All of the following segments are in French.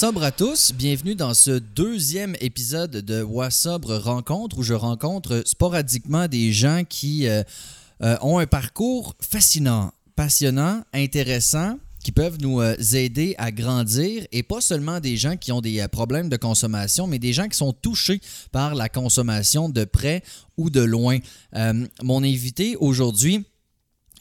Wassobre à tous, bienvenue dans ce deuxième épisode de Wassobre Rencontre où je rencontre sporadiquement des gens qui euh, euh, ont un parcours fascinant, passionnant, intéressant, qui peuvent nous euh, aider à grandir et pas seulement des gens qui ont des problèmes de consommation, mais des gens qui sont touchés par la consommation de près ou de loin. Mon invité aujourd'hui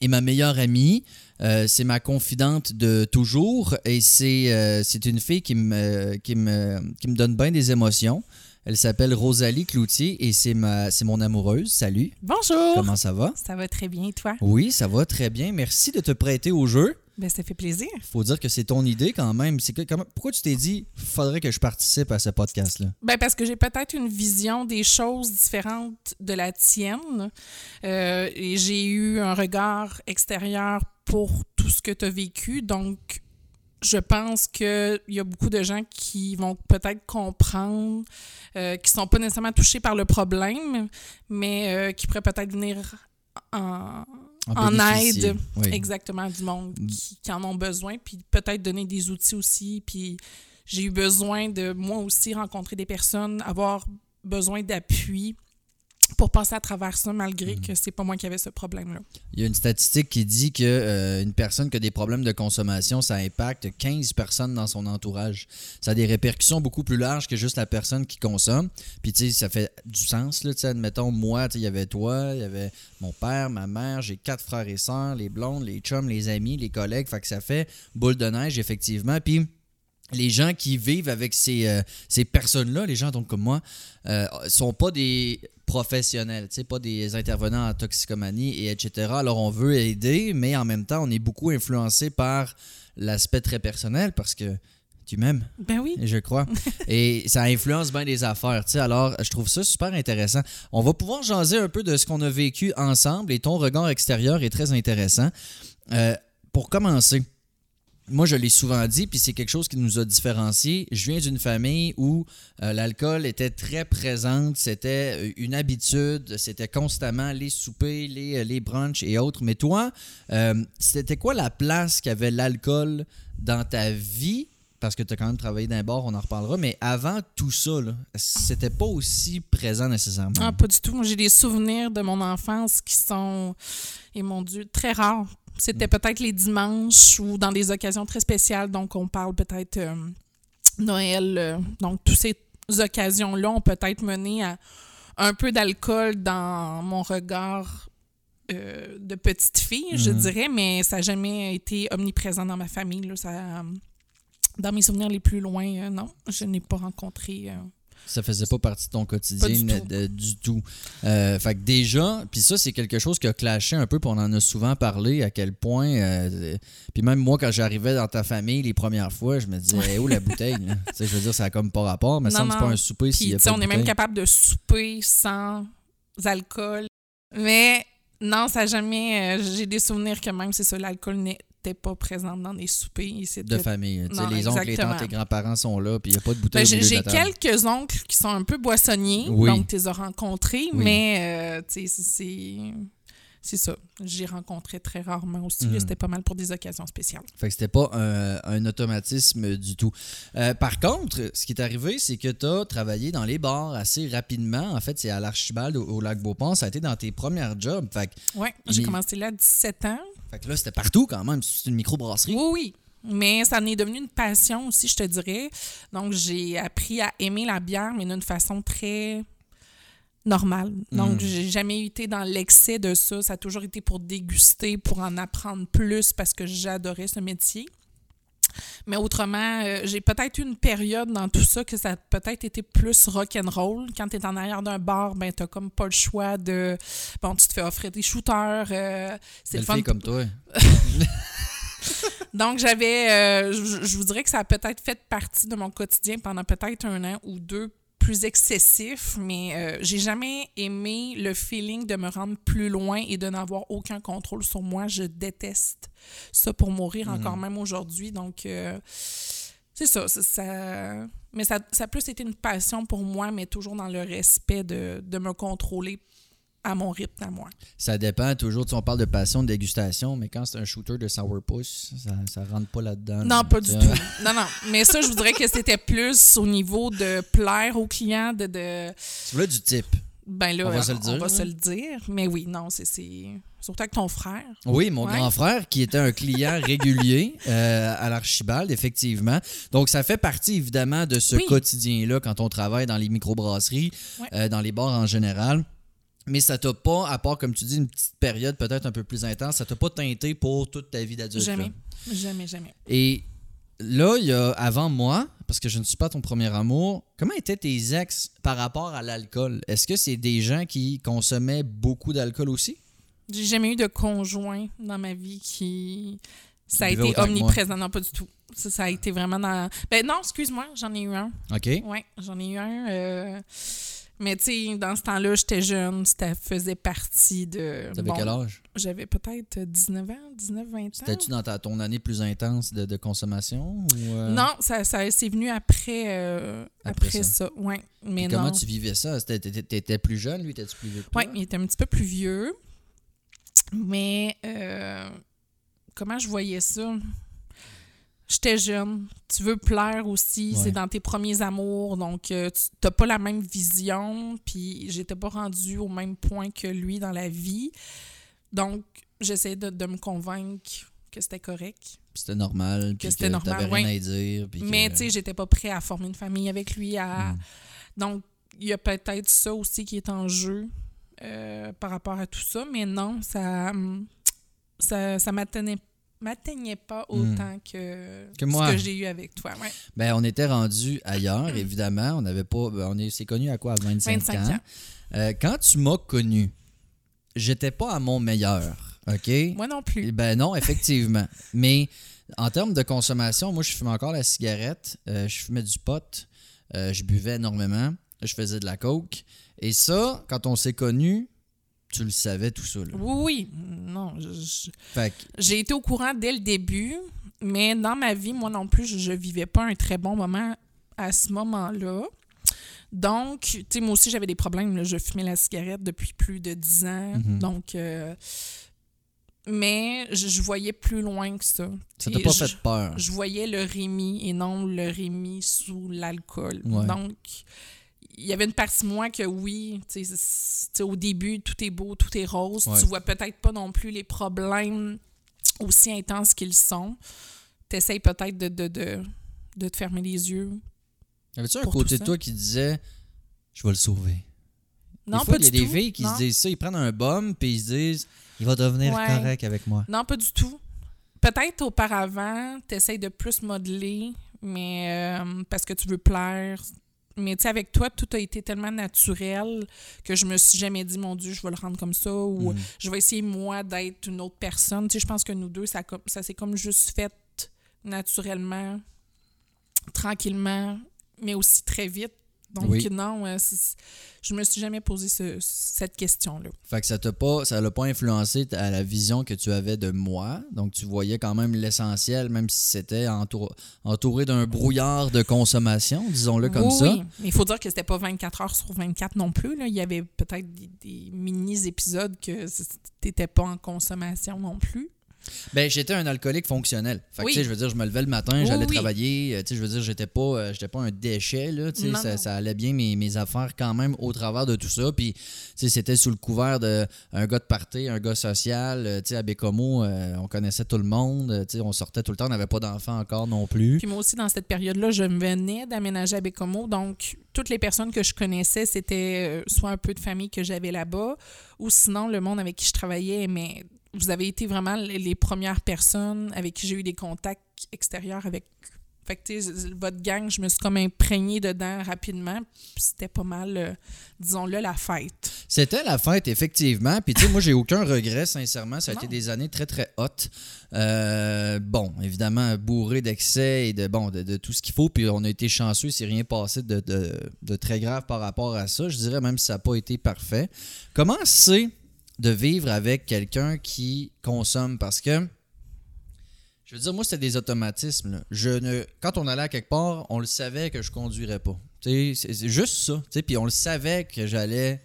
est ma meilleure amie. Euh, c'est ma confidente de toujours et c'est euh, c'est une fille qui me, qui, me, qui me donne bien des émotions. Elle s'appelle Rosalie Cloutier et c'est ma c'est mon amoureuse. Salut. Bonjour. Comment ça va? Ça va très bien, toi? Oui, ça va très bien. Merci de te prêter au jeu. Ben, ça fait plaisir. faut dire que c'est ton idée quand même. C'est que, pourquoi tu t'es dit faudrait que je participe à ce podcast-là? Ben, parce que j'ai peut-être une vision des choses différentes de la tienne. Euh, et j'ai eu un regard extérieur pour tout ce que tu as vécu. Donc, je pense qu'il y a beaucoup de gens qui vont peut-être comprendre, euh, qui sont pas nécessairement touchés par le problème, mais euh, qui pourraient peut-être venir en, aide Oui. exactement du monde Mm. qui, qui en ont besoin, puis peut-être donner des outils aussi. Puis j'ai eu besoin de moi aussi rencontrer des personnes, avoir besoin d'appui pour passer à travers ça, malgré Mm. que c'est pas moi qui avais ce problème-là. Il y a une statistique qui dit que euh, une personne qui a des problèmes de consommation, ça impacte 15 personnes dans son entourage. Ça a des répercussions beaucoup plus larges que juste la personne qui consomme. Puis tu sais, ça fait du sens là, tu sais, admettons moi, il y avait toi, il y avait mon père, ma mère, j'ai quatre frères et sœurs, les blondes, les chums, les amis, les collègues, fait que ça fait boule de neige effectivement. Puis les gens qui vivent avec ces, euh, ces personnes-là, les gens donc comme moi, euh, sont pas des professionnels, pas des intervenants en toxicomanie et etc. Alors on veut aider, mais en même temps, on est beaucoup influencé par l'aspect très personnel parce que tu m'aimes, Ben oui. je crois. et ça influence bien des affaires, tu sais. Alors, je trouve ça super intéressant. On va pouvoir jaser un peu de ce qu'on a vécu ensemble et ton regard extérieur est très intéressant. Euh, pour commencer, moi, je l'ai souvent dit, puis c'est quelque chose qui nous a différenciés. Je viens d'une famille où euh, l'alcool était très présente, c'était euh, une habitude, c'était constamment les soupers, les, euh, les brunchs et autres. Mais toi, c'était quoi la place qu'avait l'alcool dans ta vie? Parce que tu as quand même travaillé d'un bar, on en reparlera. Mais avant tout ça, c'était pas aussi présent nécessairement. Ah, pas du tout. J'ai des souvenirs de mon enfance qui sont, et mon Dieu, très rares. C'était peut-être les dimanches ou dans des occasions très spéciales. Donc, on parle peut-être euh, Noël. euh, donc, toutes ces occasions-là ont peut-être mené à un peu d'alcool dans mon regard euh, de petite fille, je Mhm. dirais, mais ça n'a jamais été omniprésent dans ma famille. là. Ça, dans mes souvenirs les plus loin, non, je n'ai pas rencontré. Euh, Ça faisait pas partie de ton quotidien du du tout. Euh, fait que déjà, puis ça, c'est quelque chose qui a clashé un peu, puis on en a souvent parlé, à quel point. euh, puis même moi, quand j'arrivais dans ta famille les premières fois, je me disais, Eh, où la bouteille? je veux dire, ça a comme pas rapport, mais ça me c'est pas un souper pas on est même capable de souper sans alcool. Mais non, ça a jamais. euh, J'ai des souvenirs que même, c'est ça, l'alcool n'était pas présent dans les soupers. De famille. Non, les oncles, les tantes, les grands-parents sont là, puis il n'y a pas de bouteille Ben, j'ai quelques oncles qui sont un peu boissonniers, Oui. donc tu les as rencontrés, Oui. mais euh, c'est. C'est ça. J'ai rencontré très rarement aussi. Mhm. C'était pas mal pour des occasions spéciales. Fait que c'était pas un, un automatisme du tout. Euh, par contre, ce qui est arrivé, c'est que tu as travaillé dans les bars assez rapidement. En fait, c'est à l'Archibald, au, au lac Beauport. Ça a été dans tes premières jobs. Fait que, Ouais, j'ai Mais- commencé là à 17 ans. Fait que là, c'était partout quand même. C'est une microbrasserie. Oui, oui. Mais ça en est devenu une passion aussi, je te dirais. Donc, j'ai appris à aimer la bière, mais d'une façon très normale. Donc, Mm. j'ai jamais été dans l'excès de ça. Ça a toujours été pour déguster, pour en apprendre plus parce que j'adorais ce métier. Mais autrement, euh, j'ai peut-être eu une période dans tout ça que ça a peut-être été plus rock'n'roll. Quand tu es en arrière d'un bar, ben t'as comme pas le choix de... Bon, tu te fais offrir des shooters. euh, c'est le fun comme toi. donc, j'avais. euh, je, je vous dirais que ça a peut-être fait partie de mon quotidien pendant peut-être un an ou deux plus excessif, mais euh, j'ai jamais aimé le feeling de me rendre plus loin et de n'avoir aucun contrôle sur moi. Je déteste ça pour mourir Mhm. encore même aujourd'hui. Donc, euh, c'est ça, ça, ça- Mais ça, ça a plus été une passion pour moi, mais toujours dans le respect de, de me contrôler à mon rythme à moi. Ça dépend toujours. Tu sais, on parle de passion, de dégustation, mais quand c'est un shooter de sourpuss, ça, ça rentre pas là-dedans. Non, là. pas du tout. Non, non. Mais ça, je voudrais que c'était plus au niveau de plaire aux clients, de. de Tu voulais du type. ben là, On va se le dire, va là. se le dire. Mais oui, non, c'est. c'est- Surtout avec ton frère. Oui, mon Ouais. grand frère, qui était un client régulier euh, à l'Archibald, effectivement. Donc, ça fait partie, évidemment, de ce Oui. quotidien-là quand on travaille dans les microbrasseries, Ouais. euh, dans les bars en général. Mais ça t'a pas, à part, comme tu dis, une petite période peut-être un peu plus intense, ça t'a pas teinté pour toute ta vie d'adulte. Jamais. là? Jamais, jamais. Et là, il y a avant moi, parce que je ne suis pas ton premier amour, comment étaient tes ex par rapport à l'alcool? Est-ce que c'est des gens qui consommaient beaucoup d'alcool aussi? J'ai jamais eu de conjoint dans ma vie qui. Ça a été omniprésent. Non, pas du tout. Ça, ça a été vraiment dans. Ben non, excuse-moi, j'en ai eu un. OK. Oui, j'en ai eu un. euh, Mais tu sais, dans ce temps-là, j'étais jeune, ça faisait partie de. T'avais bon, quel âge? J'avais peut-être 19 ans, 19, 20 ans. C'était-tu dans ta, ton année plus intense de, de consommation? Ou euh, Non, ça, ça c'est venu après, euh, Après après, ça. ça. Ouais, mais Puis Comment non. tu vivais ça? T'étais t'étais plus jeune, lui? T'étais plus vieux? Oui, il était un petit peu plus vieux. Mais euh, comment je voyais ça? J'étais jeune. Tu veux plaire aussi. Ouais. C'est dans tes premiers amours. Donc, euh, tu n'as pas la même vision. Puis, j'étais pas rendue au même point que lui dans la vie. Donc, j'essayais de, de me convaincre que c'était correct. C'était normal. puis Que c'était normal, rien à dire. puis que- Mais, tu sais, j'étais pas prêt à former une famille avec lui. À... Mm. Donc, il y a peut-être ça aussi qui est en jeu euh, par rapport à tout ça. Mais non, ça ça, ça m'atteignait m'atteignait pas Mm. autant que, Que moi. ce que j'ai eu avec toi. Ouais. Ben, on était rendu ailleurs, évidemment. On n'avait pas. ben, on est, s'est connu à quoi? À 25, 25 ans? ans. Euh, quand tu m'as connu, j'étais pas à mon meilleur. OK? Moi non plus. Ben non, effectivement. Mais en termes de consommation, moi, je fumais encore la cigarette, euh, je fumais du pot, euh, je buvais énormément, je faisais de la coke. Et ça, quand on s'est connus, tu le savais tout ça. là. Oui, oui. Non, que, j'ai été au courant dès le début, mais dans ma vie, moi non plus, je, je vivais pas un très bon moment à ce moment-là. Donc, tu sais, moi aussi, j'avais des problèmes. là. Je fumais la cigarette depuis plus de 10 ans. Mhm. Donc, euh, mais je, je voyais plus loin que ça. ça t'a pas je- fait peur? Je voyais le Rémi et non le Rémi sous l'alcool. Ouais. Donc, il y avait une partie de moi que oui, au début, tout est beau, tout est rose. Ouais. Tu vois peut-être pas non plus les problèmes aussi intenses qu'ils sont. Tu essayes peut-être de, de, de, de te fermer les yeux. Avais-tu un côté de toi qui disait Je vais le sauver? Non, Des fois, pas il y a du des tout. filles qui Non. se disent ça, ils prennent un bum puis ils se disent Il va devenir Ouais. correct avec moi. Non, pas du tout. Peut-être auparavant, tu essayes de plus modeler, mais euh, parce que tu veux plaire. Mais tu sais, avec toi, tout a été tellement naturel que je me suis jamais dit, mon Dieu, je vais le rendre comme ça ou Mhm. je vais essayer, moi, d'être une autre personne. Tu sais, je pense que nous deux, ça, ça s'est comme juste fait naturellement, tranquillement, mais aussi très vite. Donc, Oui. non, euh, je me suis jamais posé ce- cette question-là. Fait que ça t'a pas, ça l'a pas influencé à la vision que tu avais de moi. Donc tu voyais quand même l'essentiel, même si c'était entour- entouré d'un brouillard de consommation, disons-le comme oui, ça. Oui, mais il faut dire que c'était pas 24 heures sur 24 non plus. Là. Il y avait peut-être des, des mini-épisodes que t'étais pas en consommation non plus. Ben j'étais un alcoolique fonctionnel. Fait que Oui. tu sais, je veux dire, je me levais le matin, j'allais oui. travailler. euh, Tu sais, je veux dire, j'étais pas, euh, j'étais pas un déchet là. Tu sais, Non, ça, non. ça allait bien mes, mes affaires quand même au travers de tout ça. Puis tu sais, c'était sous le couvert de un gars de party, un gars social. euh, Tu sais, à Bécomo, euh, on connaissait tout le monde. Tu sais, on sortait tout le temps, on n'avait pas d'enfants encore non plus. Puis moi aussi, dans cette période-là, je venais d'aménager à Bécomo. Donc, toutes les personnes que je connaissais, c'était soit un peu de famille que j'avais là-bas, ou sinon le monde avec qui je travaillais. Mais vous avez été vraiment les premières personnes avec qui j'ai eu des contacts extérieurs avec. Fait que, votre gang, je me suis comme imprégnée dedans rapidement. C'était pas mal, euh, disons-le, la fête. C'était la fête, effectivement. Puis, tu sais, moi, j'ai aucun regret, sincèrement. Ça a Non. été des années très, très hot. Euh, bon, évidemment, bourré d'excès et de, bon, de, de tout ce qu'il faut. Puis, on a été chanceux. C'est rien passé de, de- de très grave par rapport à ça. Je dirais même si ça n'a pas été parfait. Comment c'est de vivre avec quelqu'un qui consomme? Parce que. Je veux dire, moi, c'était des automatismes. Je ne, quand on allait à quelque part, on le savait que je conduirais pas. C'est juste ça. Puis on le savait que j'allais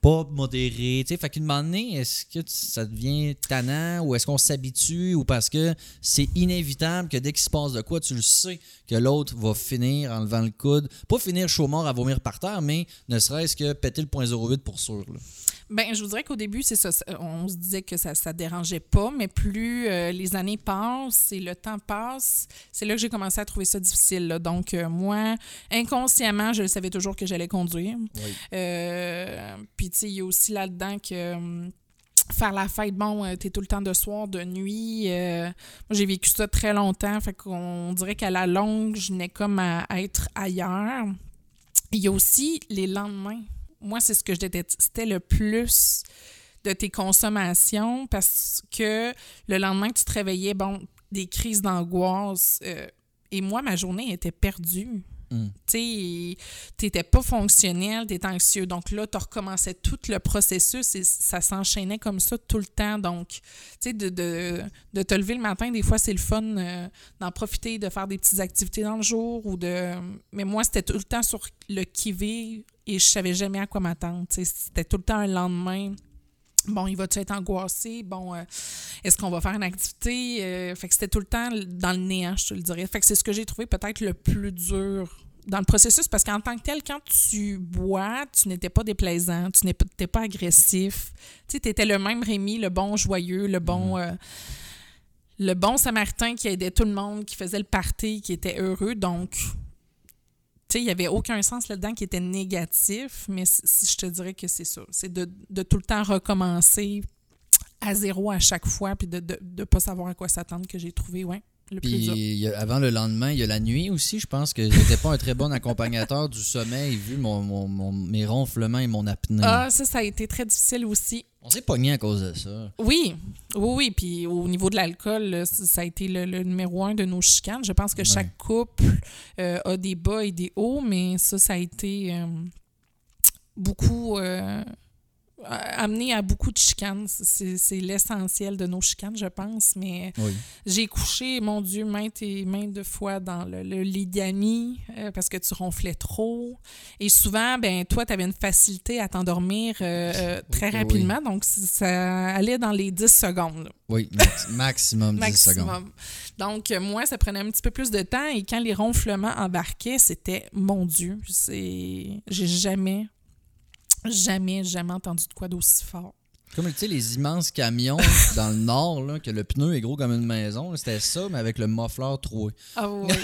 pas modéré. Tu sais, fait qu'une moment est-ce que ça devient tannant ou est-ce qu'on s'habitue ou parce que c'est inévitable que dès qu'il se passe de quoi, tu le sais que l'autre va finir en levant le coude. Pas finir chaud mort à vomir par terre, mais ne serait-ce que péter le point 08 pour sûr. Ben, je vous dirais qu'au début, c'est ça. On se disait que ça ne dérangeait pas, mais plus euh, les années passent et le temps passe, c'est là que j'ai commencé à trouver ça difficile. là. Donc, euh, moi, inconsciemment, je savais toujours que j'allais conduire. Euh, Puis, tu sais, il y a aussi là-dedans que. hum, Faire la fête, bon, euh, t'es tout le temps de soir, de nuit. euh, moi, j'ai vécu ça très longtemps. Fait qu'on dirait qu'à la longue, je n'ai comme à, à être ailleurs. Il y a aussi les lendemains. Moi, c'est ce que je détestais le plus de tes consommations parce que le lendemain que tu te réveillais, bon, des crises d'angoisse. euh, et moi, ma journée était perdue. Mm. Tu sais, t'étais pas fonctionnel, t'étais anxieux. Donc là, tu recommençais tout le processus et ça s'enchaînait comme ça tout le temps. Donc, tu sais, de, de, de te lever le matin, des fois, c'est le fun euh, d'en profiter, de faire des petites activités dans le jour ou de... Mais moi, c'était tout le temps sur le qui-vive et je savais jamais à quoi m'attendre. Tu C'était tout le temps un lendemain. Bon, il va-tu être angoissé? Bon, euh, est-ce qu'on va faire une activité? Euh, fait que c'était tout le temps dans le néant, je te le dirais. Fait que c'est ce que j'ai trouvé peut-être le plus dur dans le processus, parce qu'en tant que tel, quand tu bois, tu n'étais pas déplaisant, tu n'étais pas agressif. Tu sais, étais le même Rémi, le bon joyeux, le bon... euh, le bon samaritain qui aidait tout le monde, qui faisait le party, qui était heureux. Donc, tu sais, il n'y avait aucun sens là-dedans qui était négatif, mais je te dirais que c'est ça. C'est de, de tout le temps recommencer à zéro à chaque fois, puis de ne pas savoir à quoi s'attendre que j'ai trouvé, ouais, le Puis a- avant le lendemain, il y a la nuit aussi. Je pense que j'étais pas un très bon accompagnateur du sommeil vu mon, mon- mon- mes ronflements et mon apnée. Ah, ça, ça a été très difficile aussi. On s'est pogné à cause de ça. Oui, oui, oui. Puis au niveau de l'alcool, ça a été le, le numéro un de nos chicanes. Je pense que Ouais. chaque couple euh, a des bas et des hauts, mais ça, ça a été euh, beaucoup euh, amené à beaucoup de chicanes. C'est c'est l'essentiel de nos chicanes, je pense. Mais Oui. j'ai couché, mon Dieu, maintes et maintes de fois dans le, le lit d'amis euh, parce que tu ronflais trop. Et souvent, ben toi, tu avais une facilité à t'endormir euh, euh, très oui. rapidement. Donc, ça allait dans les 10 secondes. là. Oui, max- maximum 10 secondes. Donc, moi, ça prenait un petit peu plus de temps. Et quand les ronflements embarquaient, c'était, mon Dieu, c'est... J'ai jamais, jamais, jamais entendu de quoi d'aussi fort. Comme tu sais, les immenses camions dans le nord, là, que le pneu est gros comme une maison, c'était ça, mais avec le muffler troué. Ah oui.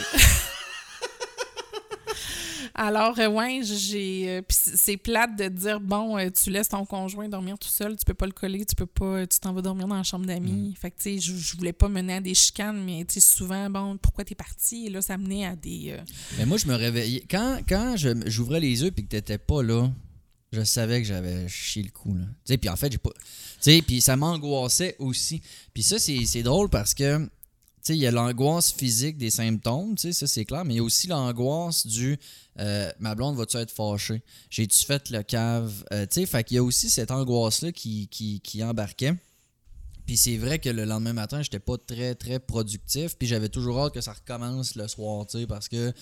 Alors, euh, ouais, j'ai. euh, puis c'est plate de dire, bon, euh, tu laisses ton conjoint dormir tout seul, tu peux pas le coller, tu peux pas. Tu t'en vas dormir dans la chambre d'amis. Fait que, tu sais, je, je voulais pas mener à des chicanes, mais, tu sais, souvent, bon, pourquoi t'es parti? Et là, ça menait à des. euh, Mais moi, je me réveillais. Quand, quand je- j'ouvrais les yeux et que t'étais pas là, je savais que j'avais chié le coup. Là. Tu sais, puis en fait, j'ai pas. Tu sais, puis ça m'angoissait aussi. Puis ça, c'est drôle parce que. Tu sais, il y a l'angoisse physique des symptômes, tu sais, ça c'est clair, mais il y a aussi l'angoisse du euh, ma blonde va-tu être fâchée? J'ai-tu fait le cave? Euh, tu sais, fait qu'il y a aussi cette angoisse-là qui, qui, qui embarquait. Puis c'est vrai que le lendemain matin, j'étais pas très, très productif. Puis j'avais toujours hâte que ça recommence le soir, tu sais, parce que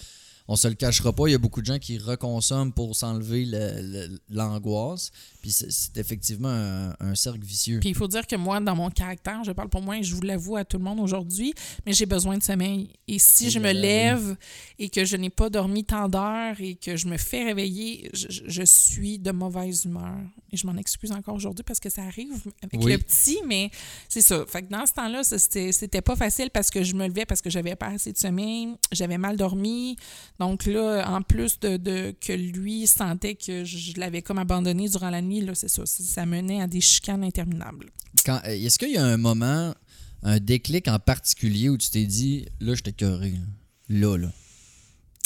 on se le cachera pas, il y a beaucoup de gens qui reconsomment pour s'enlever le- le- l'angoisse. Puis c'est- effectivement un, un cercle vicieux. Puis il faut dire que moi, dans mon caractère, je parle pour moi et je vous l'avoue à tout le monde aujourd'hui, mais j'ai besoin de sommeil. Et si je me lève et que je n'ai pas dormi tant d'heures et que je me fais réveiller, je, suis de mauvaise humeur. Et je m'en excuse encore aujourd'hui parce que ça arrive avec Oui. le petit, mais c'est ça. Fait que dans ce temps-là, c'était c'était pas facile parce que je me levais parce que j'avais pas assez de sommeil, j'avais mal dormi. Donc là, en plus de, de- que lui sentait que je, je l'avais comme abandonné durant la nuit, là, c'est ça. Ça menait à des chicanes interminables. Quand- euh, Est-ce qu'il y a un moment, un déclic en particulier où tu t'es dit, là, je t'ai. Là, là. là.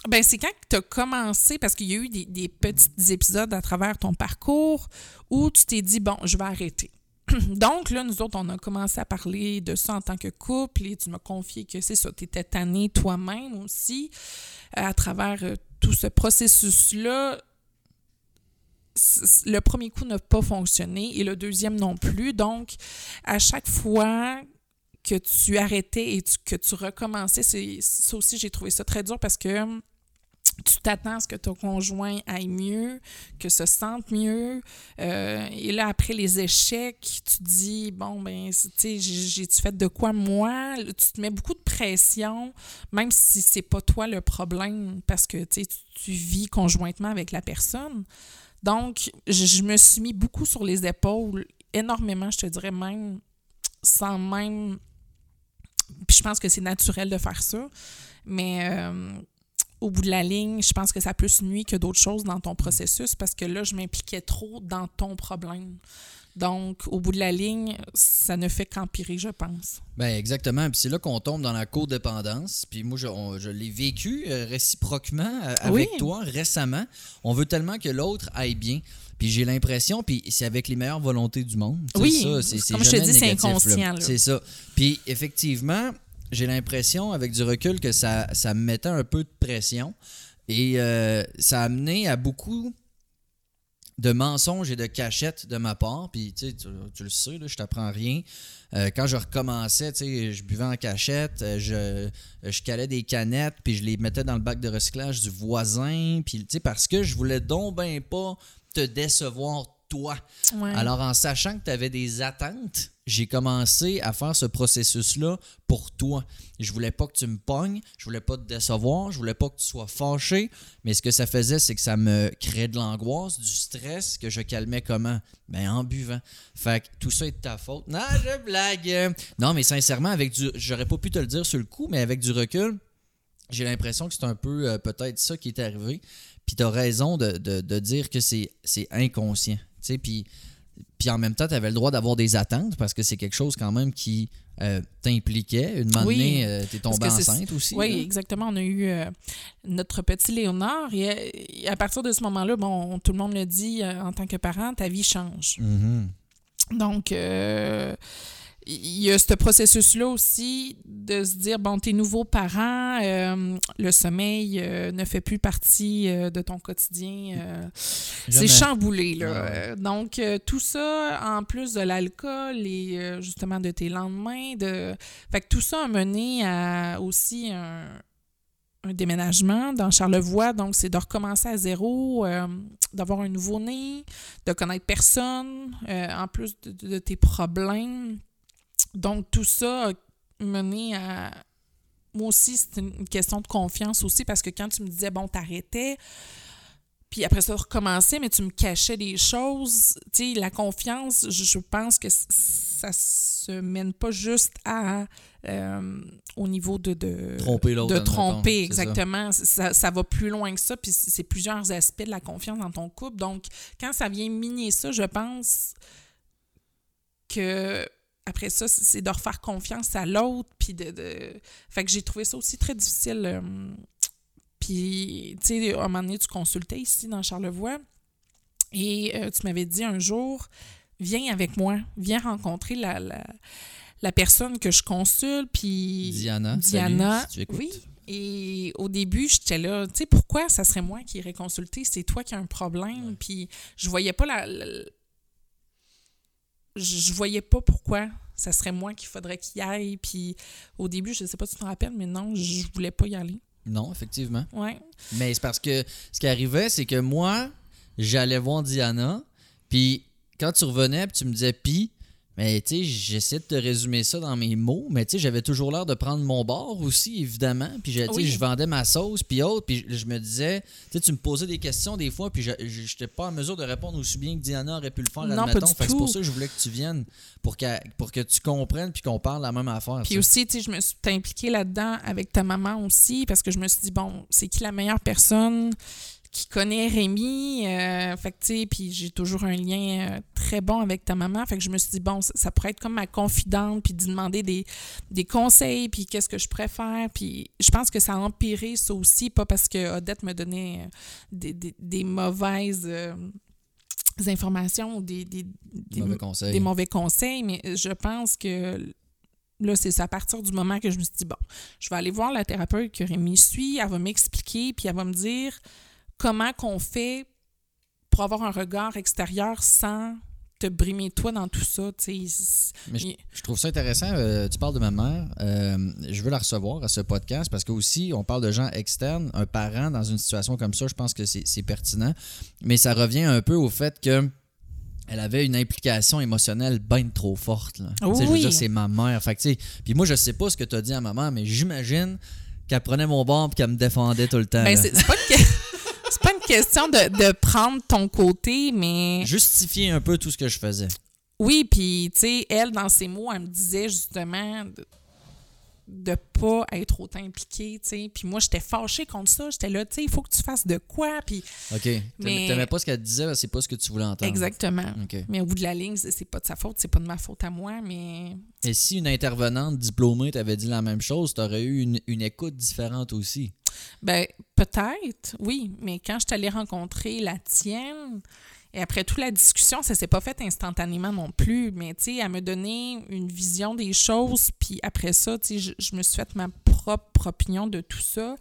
Ben, c'est quand tu as commencé, parce qu'il y a eu des, des petits épisodes à travers ton parcours où tu t'es dit, bon, je vais arrêter. Donc, là, nous autres, on a commencé à parler de ça en tant que couple et tu m'as confié que c'est ça, tu étais tanné toi-même aussi euh, à travers euh, tout ce processus-là. Le premier coup n'a pas fonctionné et le deuxième non plus. Donc, à chaque fois que tu arrêtais et que tu recommençais, ça aussi, j'ai trouvé ça très dur parce que hum, tu t'attends à ce que ton conjoint aille mieux, que se sente mieux. Euh, et là, après les échecs, tu dis, bon, ben, tu sais, j'ai-tu fait de quoi moi? Tu te mets beaucoup de pression, même si c'est pas toi le problème, parce que tu vis conjointement avec la personne. Donc, je, me suis mis beaucoup sur les épaules, énormément, je te dirais même, sans même... Puis je pense que c'est naturel de faire ça, mais... Euh, au bout de la ligne, je pense que ça plus nuit que d'autres choses dans ton processus parce que là, je m'impliquais trop dans ton problème. Donc, au bout de la ligne, ça ne fait qu'empirer, je pense. Ben exactement. Puis c'est là qu'on tombe dans la codépendance. Puis moi, je, l'ai vécu euh, réciproquement euh, avec toi récemment. On veut tellement que l'autre aille bien. Puis j'ai l'impression, puis c'est avec les meilleures volontés du monde. Oui, ça, c'est, comme je te dis, c'est inconscient. C'est ça. Puis effectivement, j'ai l'impression, avec du recul, que ça, ça me mettait un peu de pression. Et euh, ça a amené à beaucoup de mensonges et de cachettes de ma part. Puis, tu, tu le sais, là, je t'apprends rien. Euh, quand je recommençais, je buvais en cachette, euh, je, je calais des canettes, puis je les mettais dans le bac de recyclage du voisin. Puis, parce que je voulais donc ben pas te décevoir toi. Alors, en sachant que tu avais des attentes, j'ai commencé à faire ce processus-là pour toi. Je voulais pas que tu me pognes, je voulais pas te décevoir, je voulais pas que tu sois fâché, mais ce que ça faisait, c'est que ça me créait de l'angoisse, du stress que je calmais comment? Ben en buvant. Fait que tout ça est de ta faute. Non, je blague. Non, mais sincèrement, avec du. J'aurais pas pu te le dire sur le coup, mais avec du recul, j'ai l'impression que c'est un peu euh, peut-être ça qui est arrivé. Puis tu as raison de, de dire que c'est inconscient. Puis puis en même temps, tu avais le droit d'avoir des attentes parce que c'est quelque chose quand même qui euh, t'impliquait. Une moment donné, euh, tu es tombée enceinte aussi. Oui, exactement. On a eu euh, notre petit Léonard et, à partir de ce moment-là, bon, tout le monde le dit en tant que parent, ta vie change. Mm-hmm. Donc, il y a ce processus-là aussi de se dire, bon, tes nouveaux parents, euh, le sommeil euh, ne fait plus partie euh, de ton quotidien. c'est chamboulé, là. Donc, tout ça, en plus de l'alcool et justement de tes lendemains, de... fait que tout ça a mené à aussi un, déménagement dans Charlevoix. Donc, c'est de recommencer à zéro, d'avoir un nouveau-né, de connaître personne, en plus de tes problèmes donc, tout ça a mené à. Moi aussi, c'est une question de confiance aussi, parce que quand tu me disais, bon, t'arrêtais, puis après ça, recommençais, mais tu me cachais des choses. Tu sais, la confiance, je pense que ça se mène pas juste à euh, au niveau de, de tromper l'autre. De tromper, exactement. Ça. Ça, va plus loin que ça, puis c'est plusieurs aspects de la confiance dans ton couple. Donc, quand ça vient miner ça, je pense que après ça, c'est de refaire confiance à l'autre. Puis de, Fait que j'ai trouvé ça aussi très difficile. Euh, puis, tu sais, à un moment donné, tu consultais ici dans Charlevoix. Et euh, tu m'avais dit un jour, viens avec moi, viens rencontrer la, la, personne que je consulte. Puis. Diana. Diana. oui. Et au début, j'étais là, tu sais, pourquoi ça serait moi qui irais consulter? C'est toi qui as un problème. Puis je voyais pas la je, voyais pas pourquoi ça serait moi qu'il faudrait qu'il y aille. Puis au début, je sais pas si tu te rappelles, mais non, je voulais pas y aller. Non, effectivement. Ouais. Mais c'est parce que ce qui arrivait, c'est que moi, j'allais voir Diana, puis quand tu revenais, puis tu me disais, puis, mais tu sais, j'essaie de te résumer ça dans mes mots, mais tu sais, j'avais toujours l'air de prendre mon bord aussi, évidemment. Puis je vendais ma sauce, puis autre, puis je me disais, tu sais, tu me posais des questions des fois, puis je n'étais pas en mesure de répondre aussi bien que Diana aurait pu le faire, non, c'est pour ça que je voulais que tu viennes, pour que, pour que tu comprennes, puis qu'on parle la même affaire. Puis aussi, tu sais, je me suis impliquée là-dedans avec ta maman aussi, parce que je me suis dit, bon, c'est qui la meilleure personne? Qui connaît Rémi. Euh, fait que, puis j'ai toujours un lien euh, très bon avec ta maman. Fait que je me suis dit, bon, ça, pourrait être comme ma confidente, puis d'y demander des, des conseils, puis qu'est-ce que je préfère. Puis je pense que ça a empiré ça aussi, pas parce que Odette me donnait euh, des, des, des mauvaises informations ou des, des, mauvais conseils. des mauvais conseils, mais je pense que Là, c'est à partir du moment que je me suis dit, bon, je vais aller voir la thérapeute que Rémi suit, elle va m'expliquer, puis elle va me dire comment qu'on fait pour avoir un regard extérieur sans te brimer toi dans tout ça. Mais je, trouve ça intéressant. euh, tu parles de ma mère. euh, je veux la recevoir à ce podcast parce que aussi, on parle de gens externes. Un parent dans une situation comme ça, je pense que c'est pertinent. Mais ça revient un peu au fait que elle avait une implication émotionnelle bien trop forte. Là. Sais, Je veux Oui. dire, c'est ma mère. Fait que, puis moi, je sais pas ce que tu as dit à ma mère, mais j'imagine qu'elle prenait mon bord et qu'elle me défendait tout le temps. Ben, c'est pas, que- c'est pas une question de, de prendre ton côté, mais Justifier un peu tout ce que je faisais. oui, puis tu sais, elle, dans ses mots, elle me disait justement de, de pas être autant impliquée, tu sais. Puis moi, j'étais fâchée contre ça. J'étais là, tu sais, il faut que tu fasses de quoi, puis OK. T'aimais Mais- t'aimais pas ce qu'elle disait, c'est pas ce que tu voulais entendre. exactement. Mais au bout de la ligne, c'est c'est pas de sa faute, c'est pas de ma faute à moi, mais Et si une intervenante diplômée t'avait dit la même chose, t'aurais eu une, une écoute différente aussi. Ben, peut-être, oui, mais quand je allée rencontrer la tienne, et après toute la discussion, ça s'est pas fait instantanément non plus, mais tu sais, elle me donné une vision des choses, puis après ça, tu sais, je, me suis fait ma propre opinion de tout ça.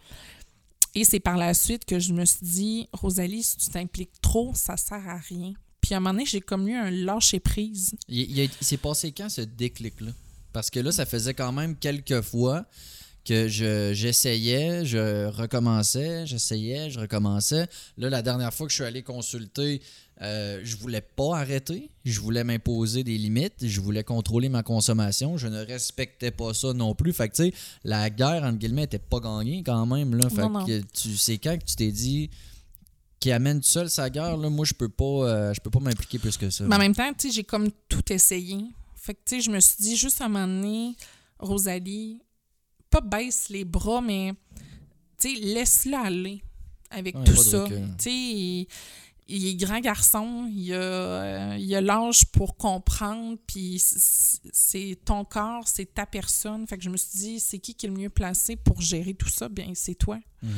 Et c'est par la suite que je me suis dit, Rosalie, si tu t'impliques trop, ça sert à rien. Puis à un moment donné, j'ai comme eu un lâcher-prise. Il, il s'est passé quand ce déclic-là? Parce que là, ça faisait quand même quelques fois que je, j'essayais, je recommençais, j'essayais, je recommençais. Là, la dernière fois que je suis allé consulter, euh, je voulais pas arrêter. Je voulais m'imposer des limites. Je voulais contrôler ma consommation. Je ne respectais pas ça non plus. Fait que, tu sais, la guerre, entre guillemets, était pas gagnée quand même. Là. Fait Non, non. que tu sais quand que tu t'es dit qui amène tout seul sa guerre, là, moi, je peux pas, euh, je peux pas m'impliquer plus que ça. Mais en même temps, tu sais, j'ai comme tout essayé. Fait que, tu sais, je me suis dit, juste à un moment donné, Rosalie, pas baisse les bras, mais, laisse-le aller avec Ouais, tout ça. Tu il, il est grand garçon, il a, euh, il a l'âge pour comprendre, puis c'est ton corps, c'est ta personne. Fait que je me suis dit, c'est qui qui est le mieux placé pour gérer tout ça? Bien, c'est toi. Mhm.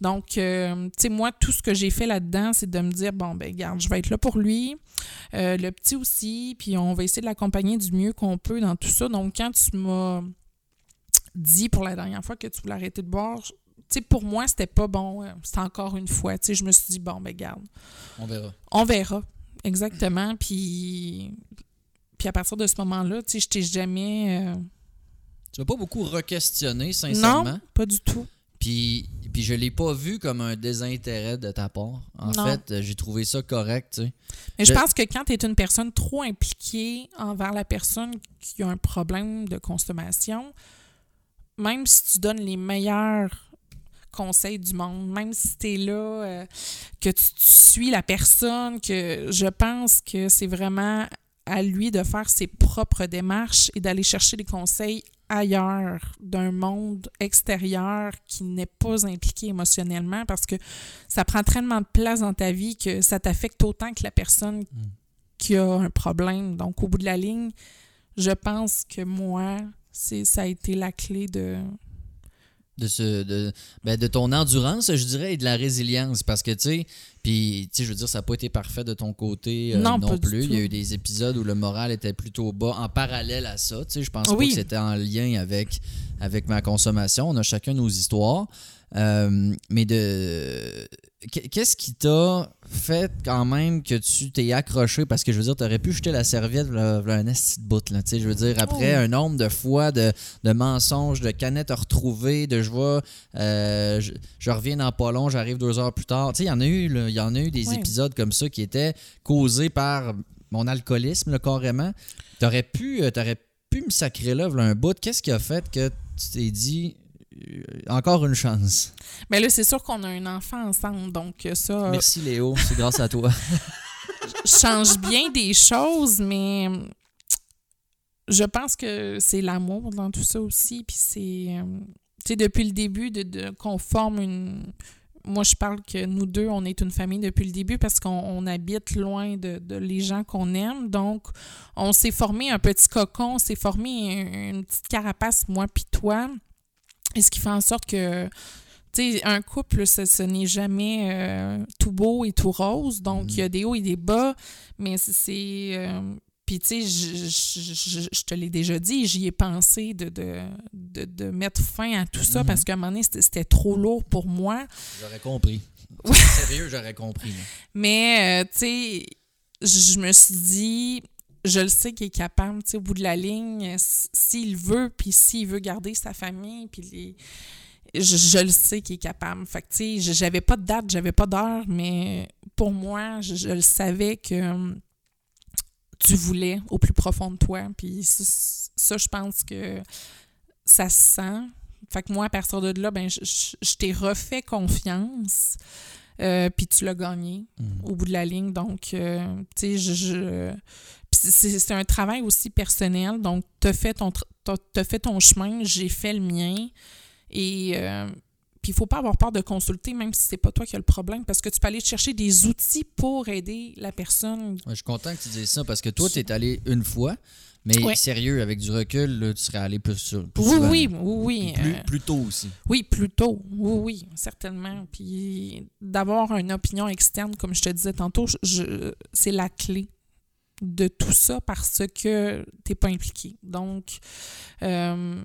Donc, euh, tu sais, moi, tout ce que j'ai fait là-dedans, c'est de me dire, bon, ben, garde, je vais être là pour lui, euh, le petit aussi, puis on va essayer de l'accompagner du mieux qu'on peut dans tout ça. Donc, quand tu m'as dit pour la dernière fois que tu voulais arrêter de boire, tu sais, pour moi, c'était pas bon. euh, C'était encore une fois. Tu sais, je me suis dit, bon, ben, garde, On verra. on verra. Exactement. Puis, puis à partir de ce moment-là, tu sais, je t'ai jamais. euh, Tu m'as pas beaucoup re-questionné, sincèrement. Non, pas du tout. Puis, puis je l'ai pas vu comme un désintérêt de ta part. En Non. fait, euh, j'ai trouvé ça correct, tu sais. Mais je Je- pense que quand tu es une personne trop impliquée envers la personne qui a un problème de consommation, même si tu donnes les meilleurs conseils du monde, même si tu es là, euh, que tu, tu suis la personne, que je pense que c'est vraiment à lui de faire ses propres démarches et d'aller chercher des conseils ailleurs, d'un monde extérieur qui n'est pas impliqué émotionnellement parce que ça prend tellement de place dans ta vie que ça t'affecte autant que la personne qui a un problème. Donc, au bout de la ligne, je pense que moi, c'est ça a été la clé de... De, ce, de, ben, de ton endurance, je dirais, et de la résilience. Parce que, tu sais, puis, tu sais, je veux dire, ça n'a pas été parfait de ton côté euh, Non, plus. Il y a eu des épisodes où le moral était plutôt bas en parallèle à ça. Tu sais, je pense pas que c'était en lien avec, avec ma consommation. On a chacun nos histoires. Euh, mais de. Qu'est-ce qui t'a fait quand même que tu t'es accroché? Parce que je veux dire, t'aurais pu jeter la serviette là, là, un esti de bout, là. Tu sais, je veux dire, après Oh. un nombre de fois de, de mensonges, de canettes retrouvées, de je vois, euh, je, je reviens dans pas long, j'arrive deux heures plus tard. Tu sais, il y en a eu, là, il y en a eu des épisodes comme ça qui étaient causés par mon alcoolisme, là, carrément. T'aurais pu, euh, t'aurais pu me sacrer là, voilà un bout. Qu'est-ce qui a fait que tu t'es dit, encore une chance? Mais là, c'est sûr qu'on a un enfant ensemble, donc ça Merci Léo, c'est grâce à toi. change bien des choses, mais je pense que c'est l'amour dans tout ça aussi. Puis c'est, euh, tu sais, depuis le début, de, de- qu'on forme une. Moi, je parle que nous deux, on est une famille depuis le début parce qu'on on habite loin de, de les gens qu'on aime. Donc, on s'est formé un petit cocon, on s'est formé un- une petite carapace, moi puis toi. Et ce qui fait en sorte que, tu sais, un couple, ce, ce n'est jamais euh, tout beau et tout rose. Donc, il y a des hauts et des bas, mais c'est- euh, puis, tu sais, je, te l'ai déjà dit, j'y ai pensé de, de, de, de mettre fin à tout ça Mhm. parce qu'à un moment donné, c'était- trop lourd pour moi. J'aurais compris. Sérieux, j'aurais compris. Mais, euh, tu sais, je me suis dit, je le sais qu'il est capable, tu sais, au bout de la ligne, s'il veut, puis s'il veut garder sa famille, puis je, le sais qu'il est capable. Fait que, tu sais, j'avais pas de date, j'avais pas d'heure, mais pour moi, je, le savais que hum, tu voulais au plus profond de toi. Puis ça, je pense que ça se sent. Fait que moi, à partir de là, ben, je, t'ai refait confiance. Euh, puis tu l'as gagné mmh. au bout de la ligne. Donc, euh, tu sais, je, c'est un travail aussi personnel. Donc, tu as, fait ton, as fait ton chemin, j'ai fait le mien. Et euh, puis, il ne faut pas avoir peur de consulter, même si c'est pas toi qui as le problème, parce que tu peux aller chercher des outils pour aider la personne. je suis content que tu dises ça, parce que toi, tu es allé une fois. Mais sérieux, avec du recul, tu serais allé plus, sur oui, Oui, oui, oui. Plus, euh, plus, tôt aussi. Oui, plus tôt. Oui, oui, certainement. Puis d'avoir une opinion externe, comme je te disais tantôt, je, c'est la clé de tout ça parce que tu n'es pas impliqué. Donc, euh,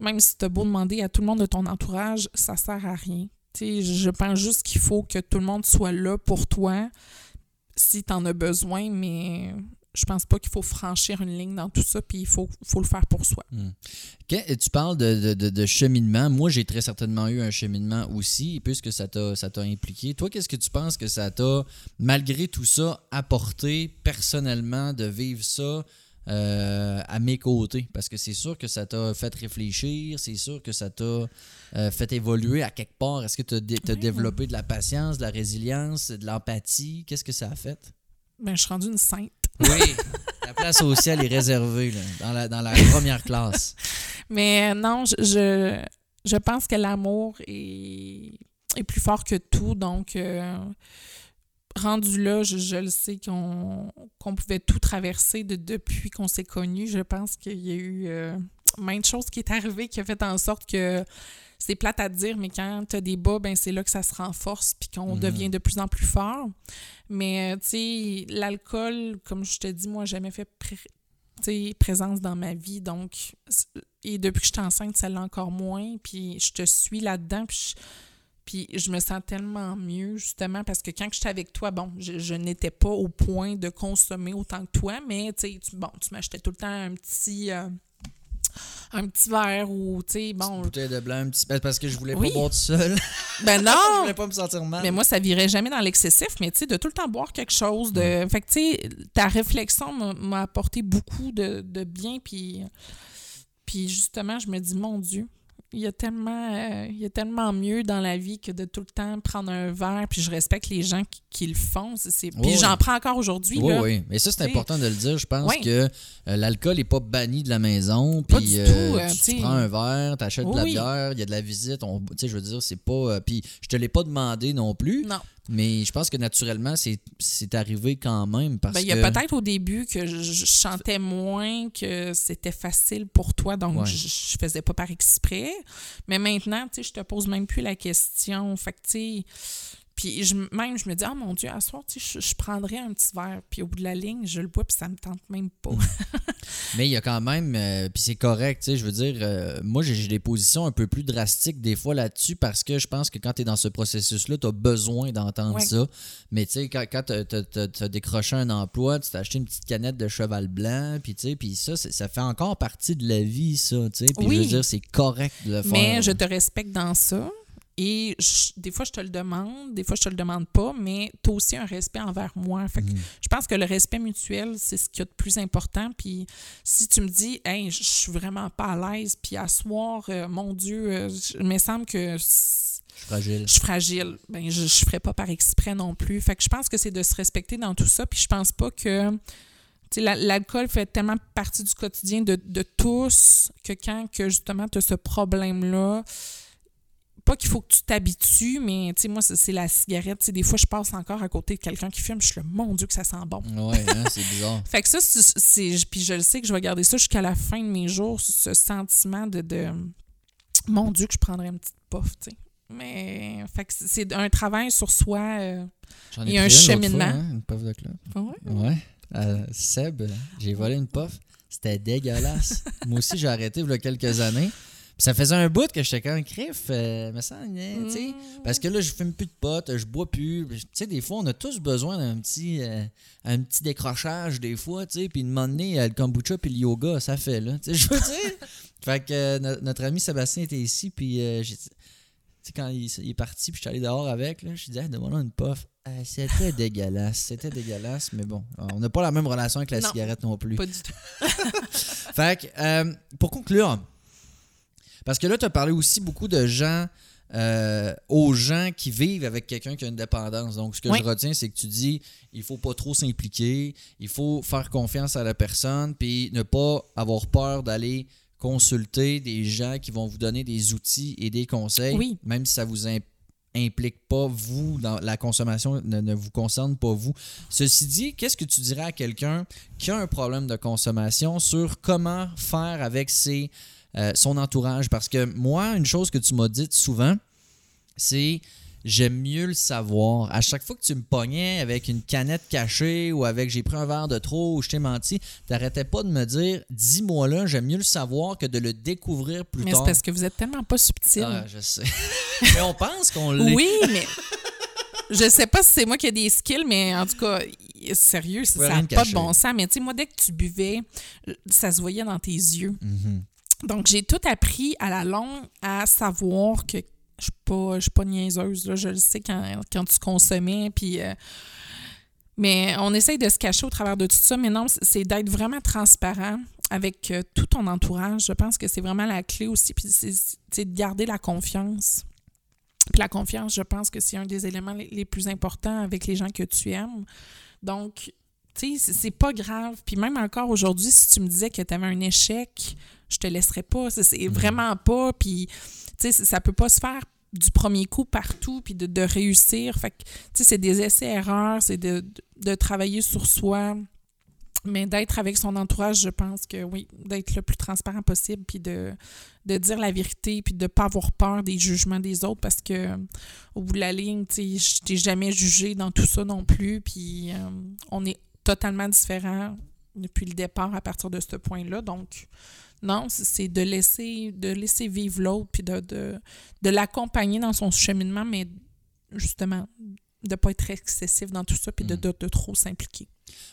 même si tu as beau demander à tout le monde de ton entourage, ça sert à rien. je pense juste qu'il faut que tout le monde soit là pour toi si tu en as besoin, mais je pense pas qu'il faut franchir une ligne dans tout ça, puis il faut, faut le faire pour soi. Hmm. tu parles de, cheminement. Moi, j'ai très certainement eu un cheminement aussi, puisque ça t'a impliqué. Toi, qu'est-ce que tu penses que ça t'a, malgré tout ça, apporté personnellement de vivre ça? Euh, à mes côtés. Parce que c'est sûr que ça t'a fait réfléchir, c'est sûr que ça t'a euh, fait évoluer à quelque part. Est-ce que tu as, développé de la patience, de la résilience, de l'empathie? Qu'est-ce que ça a fait? Ben, je suis rendue une sainte. Oui, la place au ciel est réservée dans, la, dans la première classe. Mais non, je, je, pense que l'amour est, est, plus fort que tout. Donc, euh, rendu là, je, le sais qu'on pouvait tout traverser de, depuis qu'on s'est connus. Je pense qu'il y a eu euh, maintes choses qui est arrivé qui a fait en sorte que c'est plate à dire, mais quand tu as des bas, ben c'est là que ça se renforce puis qu'on mhm. devient de plus en plus fort. Mais euh, tu sais, l'alcool, comme je te dis, moi, jamais fait présence dans ma vie. Donc, et depuis que je suis enceinte, ça l'a encore moins. Puis je te suis là-dedans. Puis puis je me sens tellement mieux, justement, parce que quand j'étais avec toi, bon, je, n'étais pas au point de consommer autant que toi, mais tu bon, tu m'achetais tout le temps un petit. Euh, un petit verre ou, tu sais, bon. Une bouteille de blanc, un petit. Parce que je voulais pas boire tout seul. Ben non! je voulais pas me sentir mal. Mais moi, ça virait jamais dans l'excessif, mais tu sais, de tout le temps boire quelque chose. de Fait que, tu sais, ta réflexion m'a apporté beaucoup de, de bien, puis. Puis justement, je me dis, mon Dieu, il y a tellement euh, il y a tellement mieux dans la vie que de tout le temps prendre un verre puis je respecte les gens qui, le font. C'est puis j'en prends encore aujourd'hui oui oui. Mais ça c'est important de le dire. Je pense que euh, l'alcool est pas banni de la maison puis euh, tu, prends un verre t'achètes de la bière il y a de la visite on je veux dire c'est pas puis je te l'ai pas demandé non plus. Non mais je pense que naturellement, c'est arrivé quand même. parce ben, Il y a peut-être au début que je, chantais moins, que c'était facile pour toi, donc je, je, faisais pas par exprès. Mais maintenant, tu sais, je te pose même plus la question. Fait que, tu sais, puis je, même, je me dis, oh mon Dieu, à soir, tu sais, je, prendrais un petit verre. Puis au bout de la ligne, je le bois, puis ça me tente même pas. Mm. Mais il y a quand même, euh, puis c'est correct, tu sais, je veux dire, euh, moi, j'ai des positions un peu plus drastiques des fois là-dessus parce que je pense que quand tu es dans ce processus-là, tu as besoin d'entendre ça. Mais tu sais, quand, quand tu as, décroché un emploi, tu t'as acheté une petite canette de cheval blanc, puis tu sais, puis ça, ça fait encore partie de la vie, ça, tu sais. Puis je veux dire, c'est correct de le faire. Mais je te respecte dans ça. Et des fois, je te le demande, des fois, je te le demande pas, mais tu as aussi un respect envers moi. Fait mm. Je pense que le respect mutuel, c'est ce qui y a de plus important. Puis si tu me dis, hey, je suis vraiment pas à l'aise, puis à soir, euh, mon Dieu, euh, il me semble que. Je suis fragile. Je suis fragile. Ben, je ne ferai pas par exprès non plus. Fait que je pense que c'est de se respecter dans tout ça. Puis je pense pas que. L'alcool fait tellement partie du quotidien de, de tous que quand que justement tu as ce problème-là, pas qu'il faut que tu t'habitues, mais tu sais, moi, c'est la cigarette. des fois, je passe encore à côté de quelqu'un qui fume, je suis le mon Dieu que ça sent bon. Ouais, hein, c'est bizarre. fait que ça, c'est. Puis je le sais que je vais garder ça jusqu'à la fin de mes jours, ce sentiment de, de mon Dieu que je prendrais une petite puff, tu sais. Mais fait que c'est un travail sur soi euh, et un cheminement. Fois, hein, une puff de club. Ah ouais? Ouais. Euh, Seb, j'ai volé une puff. C'était dégueulasse. Moi aussi, j'ai arrêté il y a quelques années. Ça faisait un bout que j'étais comme crif, euh, me sens, hein, tu sais. Mm. Parce que là, je fume plus de potes, je bois plus. Tu sais, des fois, on a tous besoin d'un petit, euh, un petit décrochage, des fois, tu sais. Puis de donné, euh, le kombucha puis le yoga, ça fait, là. Tu sais, je veux dire. fait que euh, no- notre ami Sébastien était ici, puis euh, j'ai. Tu sais, quand il, il est parti, puis je suis allé dehors avec, là, je lui disais, hey, demande une puff. C'était dégueulasse, c'était dégueulasse, mais bon, on n'a pas la même relation avec la Non. cigarette non plus. Pas du tout. Fait que, euh, pour conclure, parce que là, tu as parlé aussi beaucoup de gens, euh, aux gens qui vivent avec quelqu'un qui a une dépendance. Donc, ce que Oui. je retiens, c'est que tu dis, il faut pas trop s'impliquer, il faut faire confiance à la personne, puis ne pas avoir peur d'aller consulter des gens qui vont vous donner des outils et des conseils, Oui. même si ça vous im- implique pas vous dans la consommation ne, ne vous concerne pas vous. Ceci dit, qu'est-ce que tu dirais à quelqu'un qui a un problème de consommation sur comment faire avec ses, euh, son entourage? Parce que moi, une chose que tu m'as dite souvent, c'est j'aime mieux le savoir. À chaque fois que tu me pognais avec une canette cachée ou avec j'ai pris un verre de trop ou je t'ai menti, t'arrêtais pas de me dire dis-moi là, j'aime mieux le savoir que de le découvrir plus Mais c'est tard. parce que vous êtes tellement pas subtil. Ah, je sais. Mais on pense qu'on l'est. oui, mais je sais pas si c'est moi qui ai des skills, mais en tout cas, sérieux, ça n'a pas cacher. de bon sens. Mais tu sais, moi, dès que tu buvais, ça se voyait dans tes yeux. Mhm. Donc, j'ai tout appris à la longue à savoir que je suis pas, je suis pas niaiseuse. Là. Je le sais quand, quand tu consommais. Puis, euh, mais on essaye de se cacher au travers de tout ça. Mais non, c'est d'être vraiment transparent avec euh, tout ton entourage. Je pense que c'est vraiment la clé aussi. Puis, c'est de garder la confiance. Puis la confiance, je pense que c'est un des éléments les plus importants avec les gens que tu aimes. Donc, tu sais, c'est- pas grave. Puis même encore aujourd'hui, si tu me disais que tu avais un échec, je te laisserais pas. C'est- C'est vraiment pas. Puis, tu sais, ça peut pas se faire du premier coup partout, puis de, de réussir. Fait que, tu sais, c'est des essais-erreurs, c'est de, de, de travailler sur soi. Mais d'être avec son entourage, je pense que oui, d'être le plus transparent possible, puis de, de dire la vérité, puis de ne pas avoir peur des jugements des autres, parce que au bout de la ligne, tu sais, je t'ai jamais jugé dans tout ça non plus, puis euh, on est totalement différents depuis le départ à partir de ce point-là. Donc, non, c'est- de laisser, de laisser vivre l'autre, puis de, de, de l'accompagner dans son cheminement, mais justement, de ne pas être excessif dans tout ça, puis de, Mm. de, de trop s'impliquer.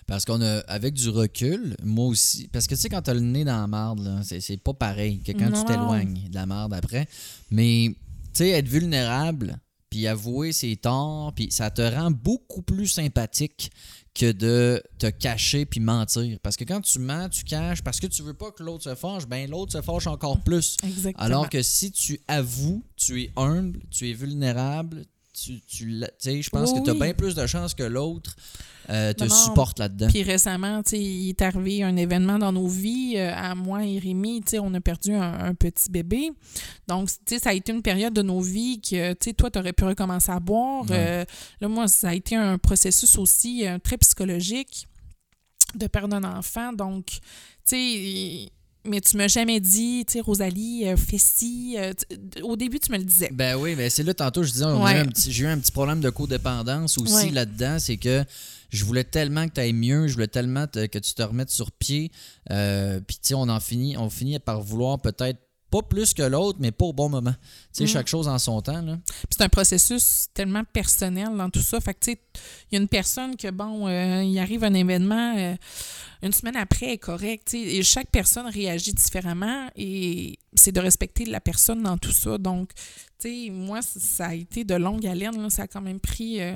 Parce qu'on a, avec du recul, moi aussi, parce que tu sais, quand t'as le nez dans la marde, c'est, c'est pas pareil que quand Non. tu t'éloignes de la marde après. Mais, tu sais, être vulnérable, puis avouer ses torts, puis ça te rend beaucoup plus sympathique que de te cacher puis mentir. Parce que quand tu mens, tu caches, parce que tu veux pas que l'autre se fâche, ben l'autre se fâche encore plus. Exactement. Alors que si tu avoues, tu es humble, tu es vulnérable, tu, tu, sais, je pense Oui, que tu as oui. bien plus de chances que l'autre euh, te Non, supporte là-dedans. Puis récemment, tu sais, il est arrivé un événement dans nos vies. euh, à moi et Rémi, tu sais, on a perdu un, un petit bébé. Donc, tu sais, ça a été une période de nos vies que, tu sais, toi, tu aurais pu recommencer à boire. Euh, là, moi, ça a été un processus aussi très psychologique de perdre un enfant. Donc, tu sais, mais tu m'as jamais dit, tu sais, Rosalie, euh, fais ci. euh, au début, tu me le disais. Ben oui, mais c'est là tantôt je disais Ouais. j'ai eu un petit problème de codépendance aussi Ouais. là-dedans, c'est que je voulais tellement que tu ailles mieux, je voulais tellement te- que tu te remettes sur pied. euh, Puis tu sais, on en finit, on finit par vouloir peut-être pas plus que l'autre, mais pas au bon moment. Tu sais, Mm. chaque chose en son temps. C'est un processus tellement personnel dans tout ça. Fait que, tu sais, il y a une personne que, bon, euh, il arrive un événement, euh, une semaine après, elle est correcte. tu sais, Et chaque personne réagit différemment et c'est de respecter la personne dans tout ça. Donc, moi, ça a été de longue haleine. Ça a quand même pris euh,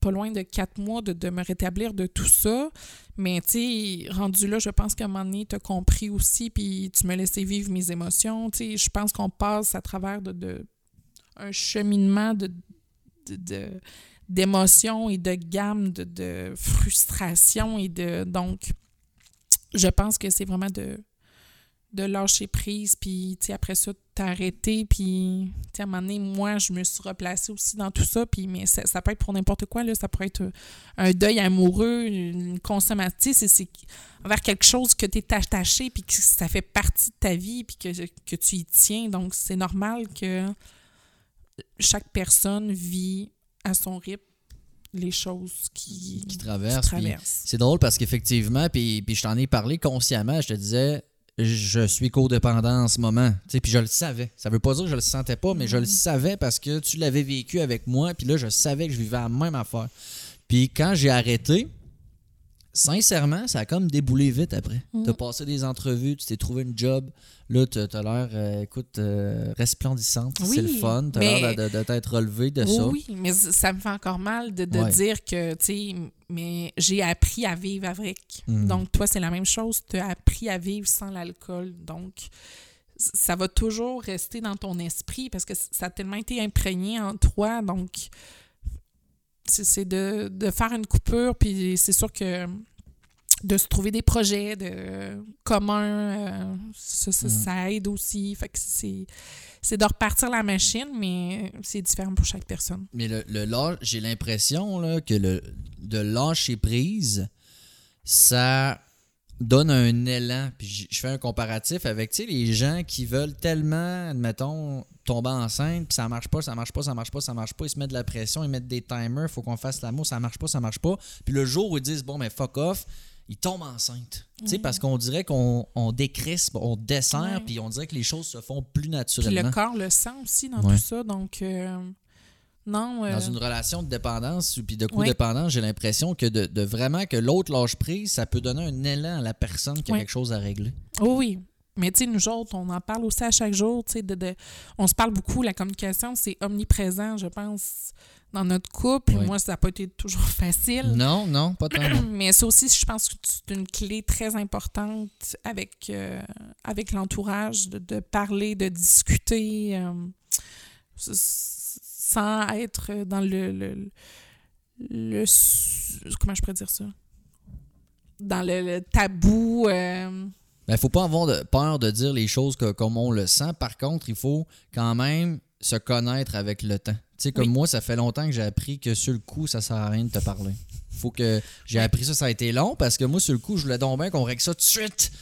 pas loin de quatre mois de, me rétablir de tout ça. Mais, tu sais, rendu là, je pense qu'à un moment donné, tu as compris aussi, puis tu me laissais vivre mes émotions. Tu sais, je pense qu'on passe à travers de, un cheminement de- d'émotions et de gamme de, de frustration et de donc je pense que c'est vraiment de de lâcher prise puis après ça t'arrêter puis à un moment donné moi je me suis replacée aussi dans tout ça puis mais ça, ça peut être pour n'importe quoi là ça pourrait être un deuil amoureux une consommation c'est envers quelque chose que tu es attaché puis que ça fait partie de ta vie puis que, que tu y tiens donc c'est normal que chaque personne vit à son rythme les choses qui, qui traversent. C'est drôle parce qu'effectivement, puis, puis je t'en ai parlé consciemment, je te disais, je suis codépendant en ce moment. Puis je le savais. Ça veut pas dire que je le sentais pas, mais je le savais parce que tu l'avais vécu avec moi. Puis là, je savais que je vivais la même affaire. Puis quand j'ai arrêté, sincèrement, ça a comme déboulé vite après. Mhm. Tu as passé des entrevues, tu t'es trouvé une job. Là, tu as l'air, euh, écoute, euh, resplendissante. Oui, c'est le fun. Tu as mais- l'air de, de- de t'être relevé de ça. Oui, mais ça me fait encore mal de, de Ouais. dire que, tu sais, mais j'ai appris à vivre avec. Mm. Donc, toi, c'est la même chose. Tu as appris à vivre sans l'alcool. Donc, ça va toujours rester dans ton esprit parce que ça a tellement été imprégné en toi. Donc, c'est c'est de, de faire une coupure. Puis, c'est sûr que de se trouver des projets de communs, euh, ça, ça- ça aide aussi. Fait que c'est c'est de repartir la machine, mais c'est différent pour chaque personne. Mais le, le j'ai l'impression là, que le, de lâcher prise, ça donne un élan. Puis je fais un comparatif avec tu sais, les gens qui veulent tellement, admettons, tomber enceinte, puis ça marche pas, ça marche pas, ça marche pas, ça marche pas. Ils se mettent de la pression, ils mettent des timers, faut qu'on fasse l'amour, ça marche pas, ça marche pas. Puis le jour où ils disent, bon, mais fuck off, ils tombent enceintes. Tu sais, Mm. parce qu'on dirait qu'on on décrispe, on dessert, Ouais. puis on dirait que les choses se font plus Puis naturellement. le corps le sent aussi dans Ouais. tout ça. Donc, euh, non. euh, Dans une relation de dépendance ou puis de codépendance, j'ai l'impression que de, de vraiment que l'autre lâche prise, ça peut donner un élan à la personne qui a Ouais. quelque chose à régler. oh oui. Mais tu sais, nous autres, on en parle aussi à chaque jour. tu sais, De, de- on se parle beaucoup. La communication, c'est omniprésent, je pense, dans notre couple. Moi, ça n'a pas été toujours facile. Non, non, pas tant. Mais ça aussi, je pense que c'est une clé très importante avec, euh, avec l'entourage, de, de parler, de discuter, euh, sans être dans le, le, Comment je pourrais dire ça? Dans le, le tabou. euh, Il ne faut pas avoir de, peur de dire les choses que- comme on le sent. Par contre, il faut quand même se connaître avec le temps. Tu sais, comme Oui. moi, ça fait longtemps que j'ai appris que sur le coup, ça sert à rien de te parler. faut que j'ai appris ça, ça a été long parce que moi, sur le coup, je voulais donc bien qu'on règle ça tout de suite.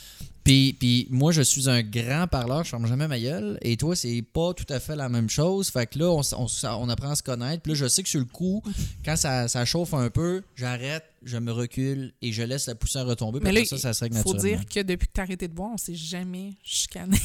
Puis, puis moi, je suis un grand parleur, je ferme jamais ma gueule. Et toi, c'est pas tout à fait la même chose. Fait que là, on, apprend à se connaître. Puis là, je sais que sur le coup, quand ça, ça chauffe un peu, j'arrête, je me recule et je laisse la poussière retomber. Mais là, ça, ça se règle Il faut naturellement. dire que depuis que tu as arrêté de boire, on s'est jamais chicané.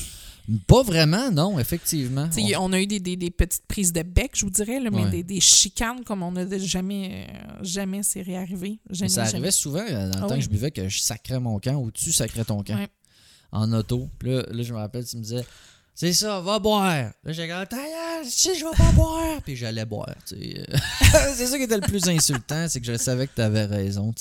Pas vraiment, non, effectivement. On- on a eu des, des- des petites prises de bec, je vous dirais, là, mais Ouais. des, des chicanes comme on a jamais, euh, jamais c'est réarrivé. Jamais, ça jamais. arrivait souvent euh, dans le Ah temps oui. que je buvais que je sacrais mon camp ou tu sacrais ton camp Ouais. en auto. Là, là, je me rappelle, tu me disais C'est ça, va boire. Là, j'ai gueule, si je vais pas boire. Puis j'allais boire. c'est ça qui était le plus insultant, c'est que je savais que tu avais raison.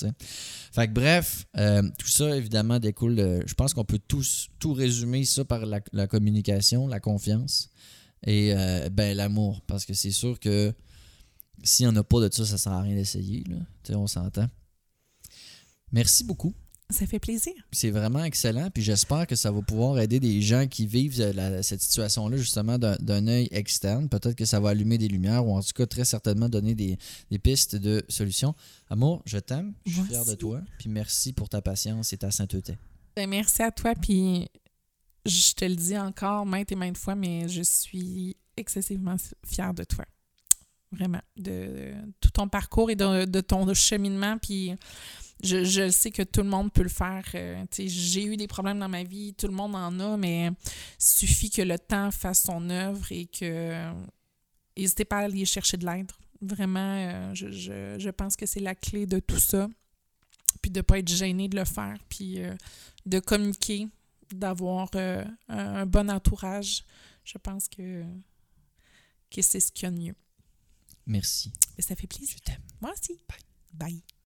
Fait que bref, euh, tout ça évidemment découle. de- je pense qu'on peut tous tout résumer ça par la, communication, la confiance et euh, ben l'amour. Parce que c'est sûr que s'il n'y en a pas de ça, ça sert à rien d'essayer. on s'entend. Merci beaucoup. Ça fait plaisir. C'est vraiment excellent. Puis j'espère que ça va pouvoir aider des gens qui vivent euh, la- cette situation-là, justement, d'un- œil externe. Peut-être que ça va allumer des lumières ou en tout cas, très certainement, donner des, des pistes de solutions. Amour, je t'aime. Je suis fier de toi. Puis merci pour ta patience et ta sainteté. Ben, merci à toi, puis je te le dis encore maintes et maintes fois, mais je suis excessivement fière de toi. Vraiment, de tout ton parcours et de, de ton cheminement, puis je, je sais que tout le monde peut le faire. Euh, J'ai eu des problèmes dans ma vie, tout le monde en a, mais suffit que le temps fasse son œuvre et que n'hésitez pas à aller chercher de l'aide. Vraiment, euh, je, je, je pense que c'est la clé de tout ça. Puis de ne pas être gêné de le faire, puis euh, de communiquer, d'avoir un, un bon entourage. Je pense que, que c'est ce qu'il y a de mieux. Merci. Ça fait plaisir. Je t'aime. Moi aussi. Bye. Bye.